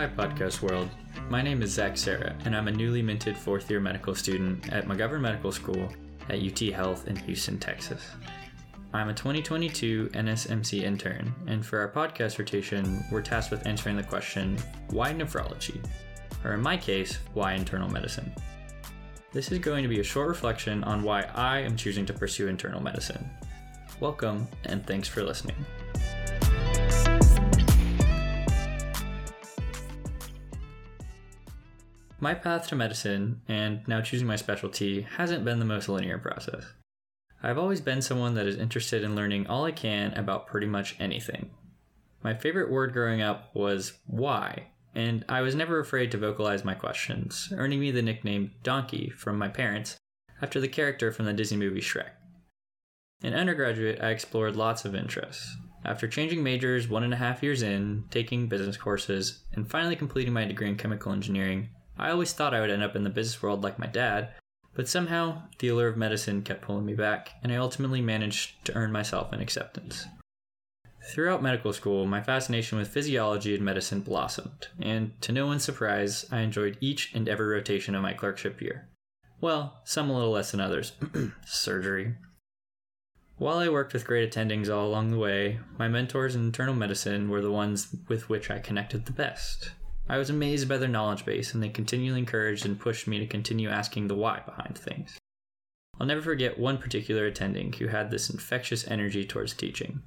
Hi, podcast world. My name is Zach Cerra, and I'm a newly minted fourth year medical student at McGovern Medical School at UT Health in Houston, Texas. I'm a 2022 NSMC intern, and for our podcast rotation, we're tasked with answering the question why nephrology? Or in my case, why internal medicine? This is going to be a short reflection on why I am choosing to pursue internal medicine. Welcome, and thanks for listening. My path to medicine, and now choosing my specialty, hasn't been the most linear process. I've always been someone that is interested in learning all I can about pretty much anything. My favorite word growing up was why, and I was never afraid to vocalize my questions, earning me the nickname Donkey from my parents after the character from the Disney movie Shrek. In undergraduate, I explored lots of interests. After changing majors one and a half years in, taking business courses, and finally completing my degree in chemical engineering, I always thought I would end up in the business world like my dad, but somehow the allure of medicine kept pulling me back, and I ultimately managed to earn myself an acceptance. Throughout medical school, my fascination with physiology and medicine blossomed, and to no one's surprise, I enjoyed each and every rotation of my clerkship year. Well, some a little less than others. Surgery. While I worked with great attendings all along the way, my mentors in internal medicine were the ones with which I connected the best. I was amazed by their knowledge base, and they continually encouraged and pushed me to continue asking the why behind things. I'll never forget one particular attending who had this infectious energy towards teaching.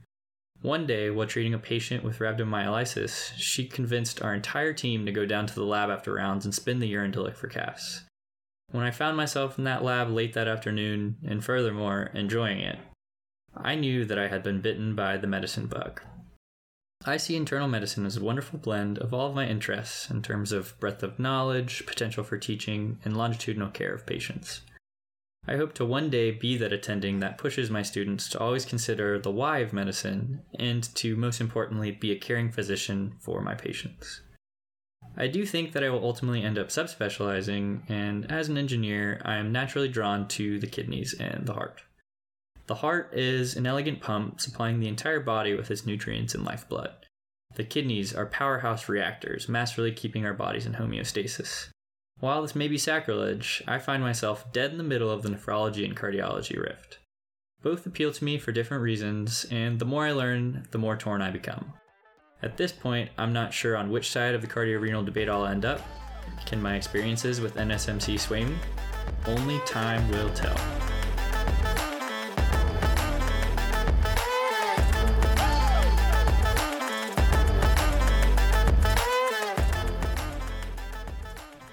One day, while treating a patient with rhabdomyolysis, she convinced our entire team to go down to the lab after rounds and spin the urine to look for casts. When I found myself in that lab late that afternoon, and furthermore, enjoying it, I knew that I had been bitten by the medicine bug. I see internal medicine as a wonderful blend of all of my interests in terms of breadth of knowledge, potential for teaching, and longitudinal care of patients. I hope to one day be that attending that pushes my students to always consider the why of medicine and to most importantly be a caring physician for my patients. I do think that I will ultimately end up subspecializing, and as an engineer, I am naturally drawn to the kidneys and the heart. The heart is an elegant pump supplying the entire body with its nutrients and lifeblood. The kidneys are powerhouse reactors, masterfully keeping our bodies in homeostasis. While this may be sacrilege, I find myself dead in the middle of the nephrology and cardiology rift. Both appeal to me for different reasons, and the more I learn, the more torn I become. At this point, I'm not sure on which side of the cardiorenal debate I'll end up. Can my experiences with NSMC sway me? Only time will tell.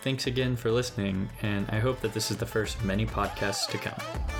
Thanks again for listening, and I hope that this is the first of many podcasts to come.